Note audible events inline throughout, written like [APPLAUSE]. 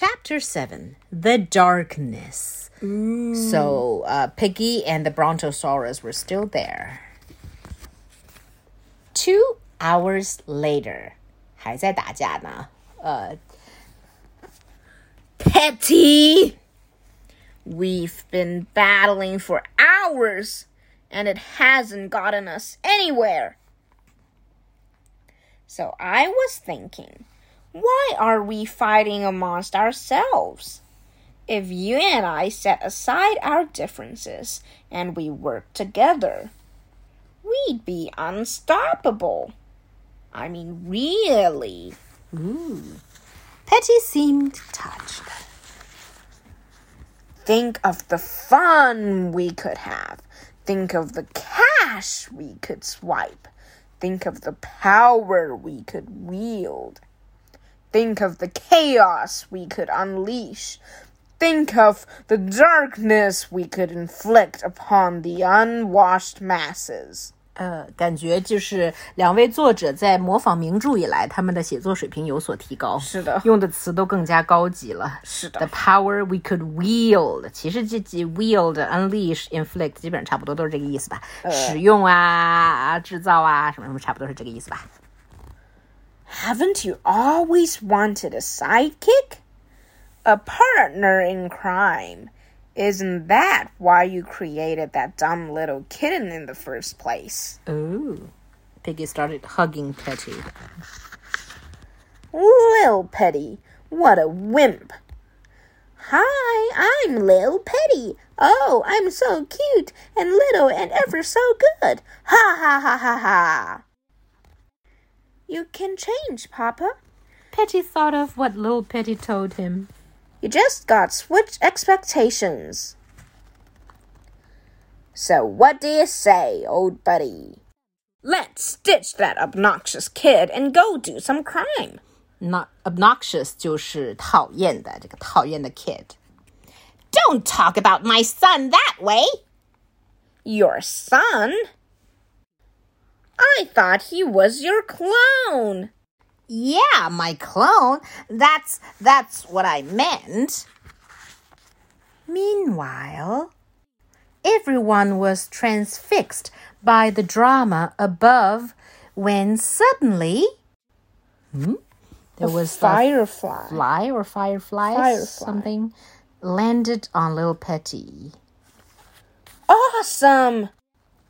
Chapter 7 The Darkness. Ooh. So, uh, Piggy and the Brontosaurus were still there. Two hours later, 还在打架呢。呃、uh,，Petey, we've been battling for hours, and it hasn't gotten us anywhere. So I was thinking why are we fighting amongst ourselves? If you and I set aside our differences and we work together, we'd be unstoppable. I mean, really. Ooh. Petey seemed touched. Think of the fun we could have. Think of the cash we could swipe. Think of the power we could wield. Think of the chaos we could unleash. Think of the darkness we could inflict upon the unwashed masses. 呃，感觉就是两位作者在模仿名著以来，他们的写作水平有所提高。是的用的词都更加高级了。是的 The power we could wield，其实这几 wield、unleash、inflict 基本上差不多都是这个意思吧？使用啊、制造啊，什么什么，差不多是这个意思吧？Haven't you always wanted a sidekick? A partner in crime. Isn't that why you created that dumb little kitten in the first place? Oh. Piggy started hugging Petey. Lil Petey, what a wimp. Hi, I'm Lil Petey. Oh, I'm so cute and little and ever so good. Ha ha ha ha ha. You can change, Papa. Petey thought of what little Petey told him. You just got switch expectations. So what do you say, old buddy? Let's stitch that obnoxious kid and go do some crime. Not obnoxious 就是讨厌的这个讨厌的 kid. Don't talk about my son that way. Your son? I thought he was your clone. Yeah, my clone. That's that's what I meant. Meanwhile, everyone was transfixed by the drama above when suddenly hmm, there was the Firefly. fly or firefly Firefly. something landed on little Petey. Awesome!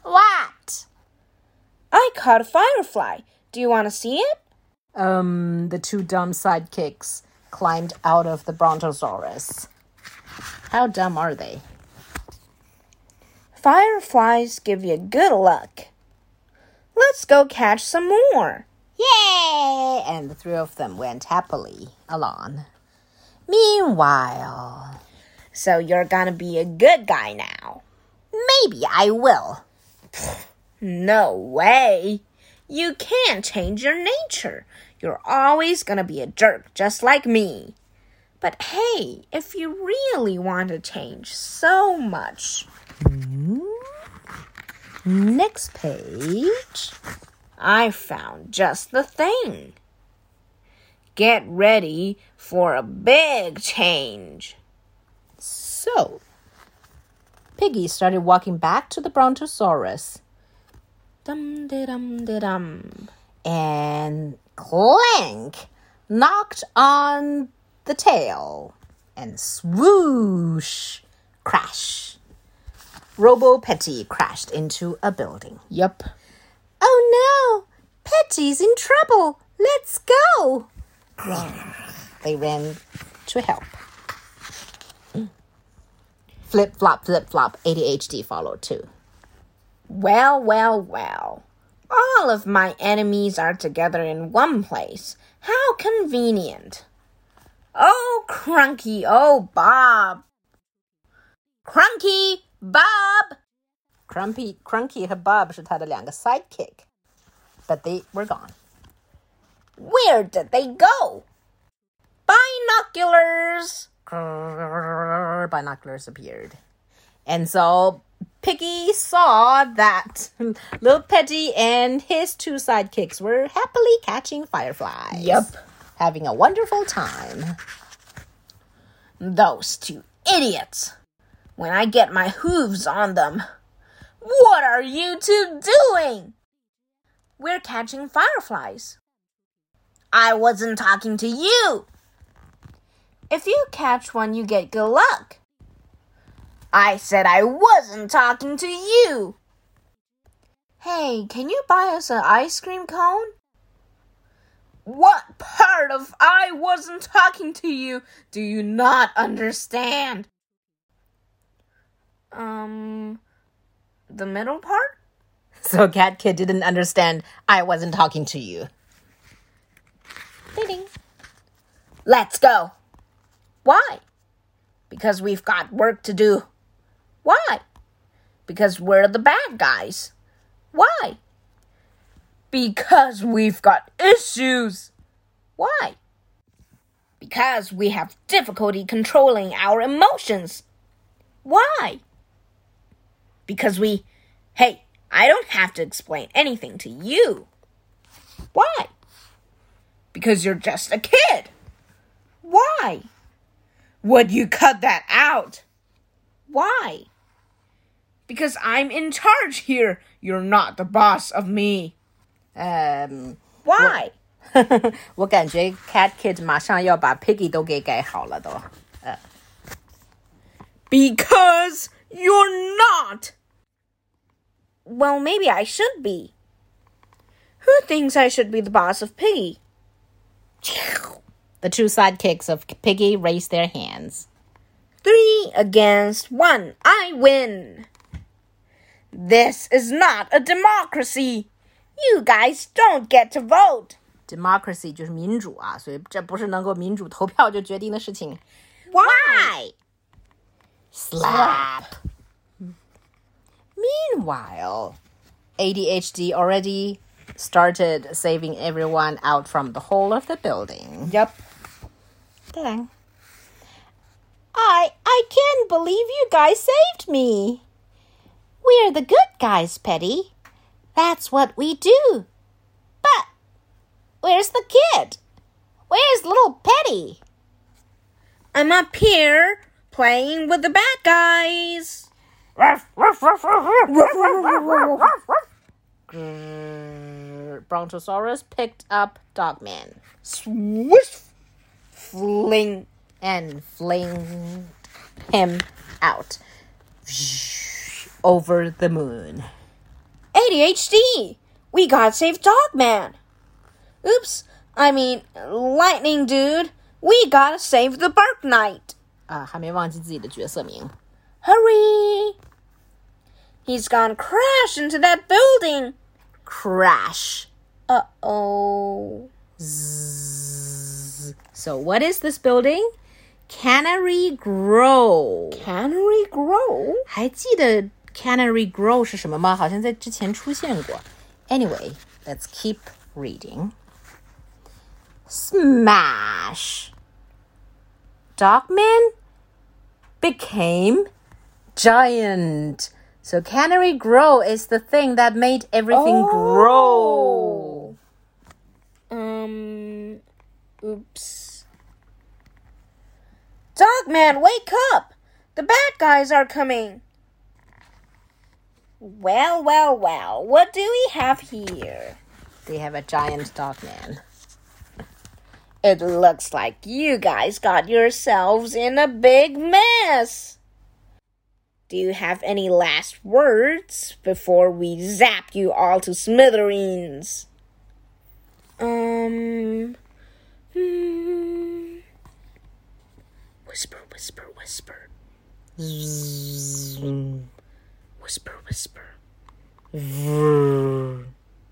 What? I caught a firefly. Do you want to see it? Um, the two dumb sidekicks climbed out of the Brontosaurus. How dumb are they? Fireflies give you good luck. Let's go catch some more. Yay! And the three of them went happily along. Meanwhile, So you're gonna be a good guy now. maybe I will. [LAUGHS] No way. You can't change your nature. You're always gonna be a jerk just like me. But hey, if you really want to change so much, Next page. I found just the thing. Get ready for a big change. So, Piggy started walking back to the Brontosaurus, Dum de dum de dum. and clank knocked on the tail, and swoosh, crash. Robo Petey crashed into a building. Yup. Oh no! Petey's in trouble! Let's go! they ran to help. Flip flop, flip flop, 80-HD followed too. Well, well, well. All of my enemies are together in one place. How convenient. Oh, Crunky, oh, Bob. Crunky, Bob. Crumpy, Crunky 和 Bob 是他的两个 sidekick, but they were gone. Where did they go? Binoculars. Binoculars appeared. And so Piggy saw that little Petey and his two sidekicks were happily catching fireflies. Yep. Having a wonderful time. Those two idiots. When I get my hooves on them. What are you two doing? We're catching fireflies. I wasn't talking to you. If you catch one, you get good luck. I said I wasn't talking to you. Hey, can you buy us an ice cream cone? What part of I wasn't talking to you do you not understand? Um, the middle part? [LAUGHS] So Cat Kid didn't understand I wasn't talking to you. Ding. Let's go. Why? Because we've got work to do. Why? Because we're the bad guys. Why? Because we've got issues. Why? Because we have difficulty controlling our emotions. Why? Because we. Hey, I don't have to explain anything to you. Why? Because you're just a kid. Why? Would you cut that out? Why? Because I'm in charge here. You're not the boss of me. 嗯， Why? [LAUGHS] 我感觉 Cat Kid 马上要把 Piggy 都给改好了都。 Because you're not. Well, maybe I should be. Who thinks I should be the boss of Piggy? [LAUGHS] The two sidekicks of Piggy raise their hands. Three against one. I win. This is not a democracy. You guys don't get to vote. Democracy 就是民主啊，所以这不是能够民主投票就决定的事情。Why? Slap. Meanwhile, 80-HD already started saving everyone out from the whole of the building. Yep. Dang. I I can't believe you guys saved me. We're the good guys, Petey. That's what we do. But where's the kid? Where's little Petey? I'm up here playing with the bad guys. Brontosaurus picked up Dogman Swish. Fling. and fling him out over the moon. 80-HD! We gotta save Dog Man. Oops, I mean, Lightning Dude, we gotta save the Bark Knight! 啊，还没忘记自己的角色名。Hurry! He's gone crash into that building! Crash! Uh oh. So, what is this building? Canary Grove. Canary Grove？还记得 Cannery Grove 是什么吗？好像在之前出现过。Anyway, let's keep reading. Smash. Dogman became giant. So Cannery Grove is the thing that made everything grow. Um. Oops. Dogman, wake up! The bad guys are coming. Well, well, well. What do we have here? They have a giant dog man. It looks like you guys got yourselves in a big mess. Do you have any last words before we zap you all to smithereens? Um. Hmm. Whisper, whisper, whisper. Whisper, whisper.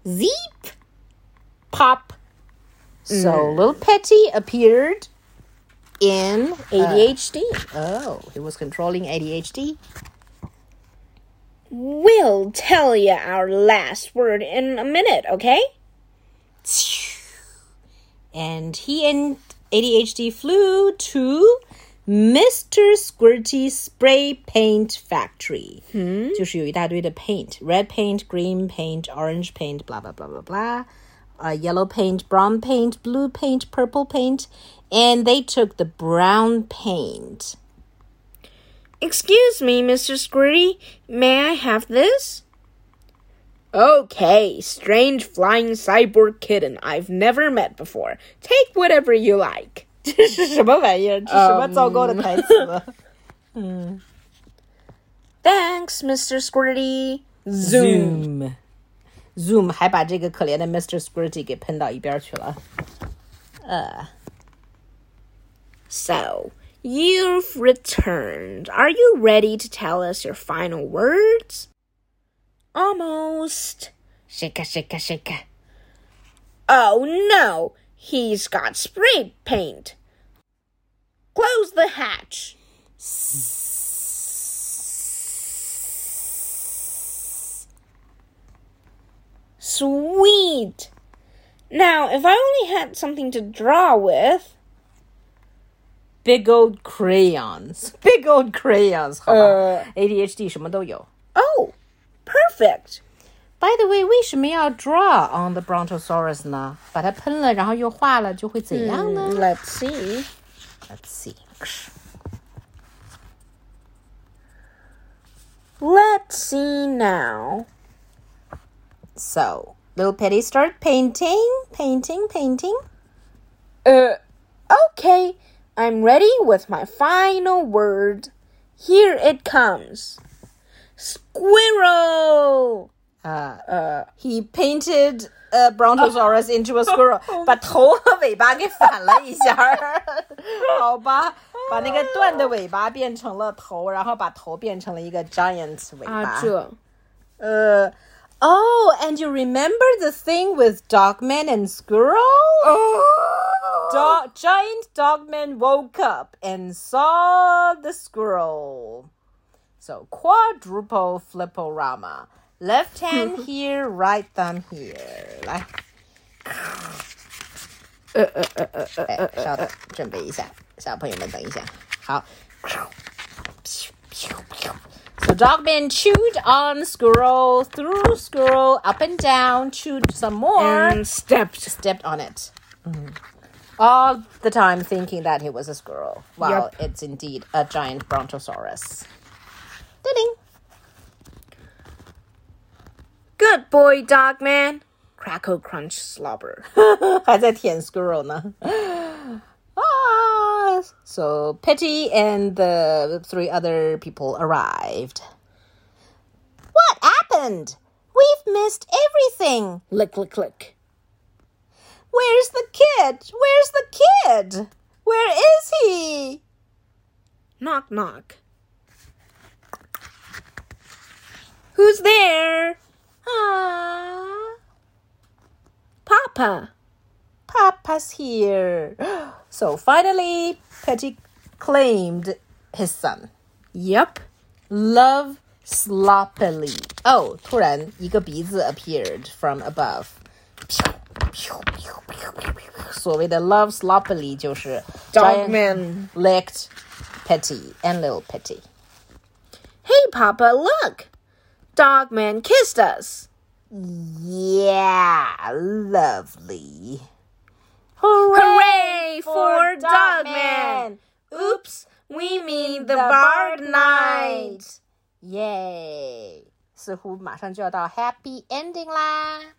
Zeep! Pop. So little Petey appeared in uh. ADHD. Oh, he was controlling 80-HD. We'll tell you our last word in a minute, okay? And he and 80-HD flew to Mr. Squirty Spray Paint Factory. 就是有一大堆的 paint, red paint, green paint, orange paint, blah blah blah blah blah. uh, yellow paint, brown paint, blue paint, purple paint, and they took the brown paint. Excuse me, Mr. Squirty, may I have this? Okay, strange flying cyborg kitten I've never met before. Take whatever you like. 这是什么玩意儿？这什么糟糕的台词？ Thanks, Mr. Squirty. Zoom Zoom 还把这个可怜的 Mr. Squirty 给喷到一边去了。 So, you've returned. Are you ready to tell us your final words? Almost. Shake shake shake. Oh no, He's got spray paint. Close the hatch. Sweet. Now, if I only had something to draw with. Big old crayons. [LAUGHS] Big old crayons. 80-HD uh, 好吧、uh,，80-HD 什么都有。Oh, perfect. By the way，为什么要 draw on the Brontosaurus 呢？把它喷了，然后又画了，就会怎样呢、嗯、？Let's see. Let's see. Let's see now. So, little Petey start painting, painting, painting. Uh, okay. I'm ready with my final word. Here it comes. Squirrel! He painted a Brontosaurus into a squirrel，、把头和尾巴给反了一下儿，好吧，把那个断的尾巴变成了头，然后把头变成了一个 [LAUGHS] giant [LAUGHS] 尾巴。啊，这。呃 Oh, and you remember the thing with Dogman and Squirrel? Dog, giant Dogman woke up and saw the squirrel. So quadruple flipporama. Left hand [LAUGHS] here, right thumb here. 来，哎，稍等，准备一下，小朋友们等一下。好。So Dogman chewed on squirrel, threw squirrel up and down, chewed some more, and stepped. stepped on it. All the time thinking that it was a squirrel, while Yep. it's indeed a giant brontosaurus. Ding! Good boy, dog man. Crackle crunch slobber. [LAUGHS] 还在舔 squirrel 呢。Ah, [LAUGHS] so Petey and the three other people arrived. What happened? We've missed everything. Click, click, click. Where's the kid? Where's the kid? Where is he? Knock, knock. Who's there? Papa. Papa's here. [GASPS] So finally, Petey claimed his son. Yep. Love sloppily. Oh, 突然一个鼻子 appeared from above. 所谓的 love sloppily 就是 Dogman licked Petey and little Petey. Hey, Papa, look! Dogman kissed us. Yeah, lovely. Hooray, Hooray for Dogman! Oops, we mean the Bark Knight. Yay！似乎马上就要到 Happy Ending 啦。